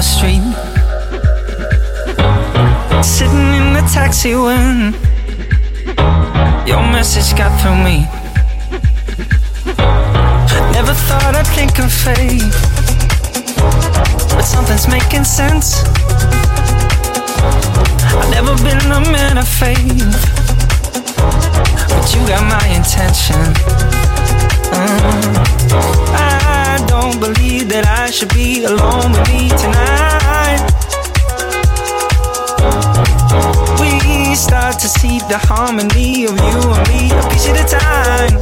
the street. Sitting in the taxi when your message got through me. Never thought I'd think of fate, but something's making sense. I've never been a man of faith, but you got my intention. I don't believe that I should be alone with me tonight. We start to see the harmony of you and me a piece at a time.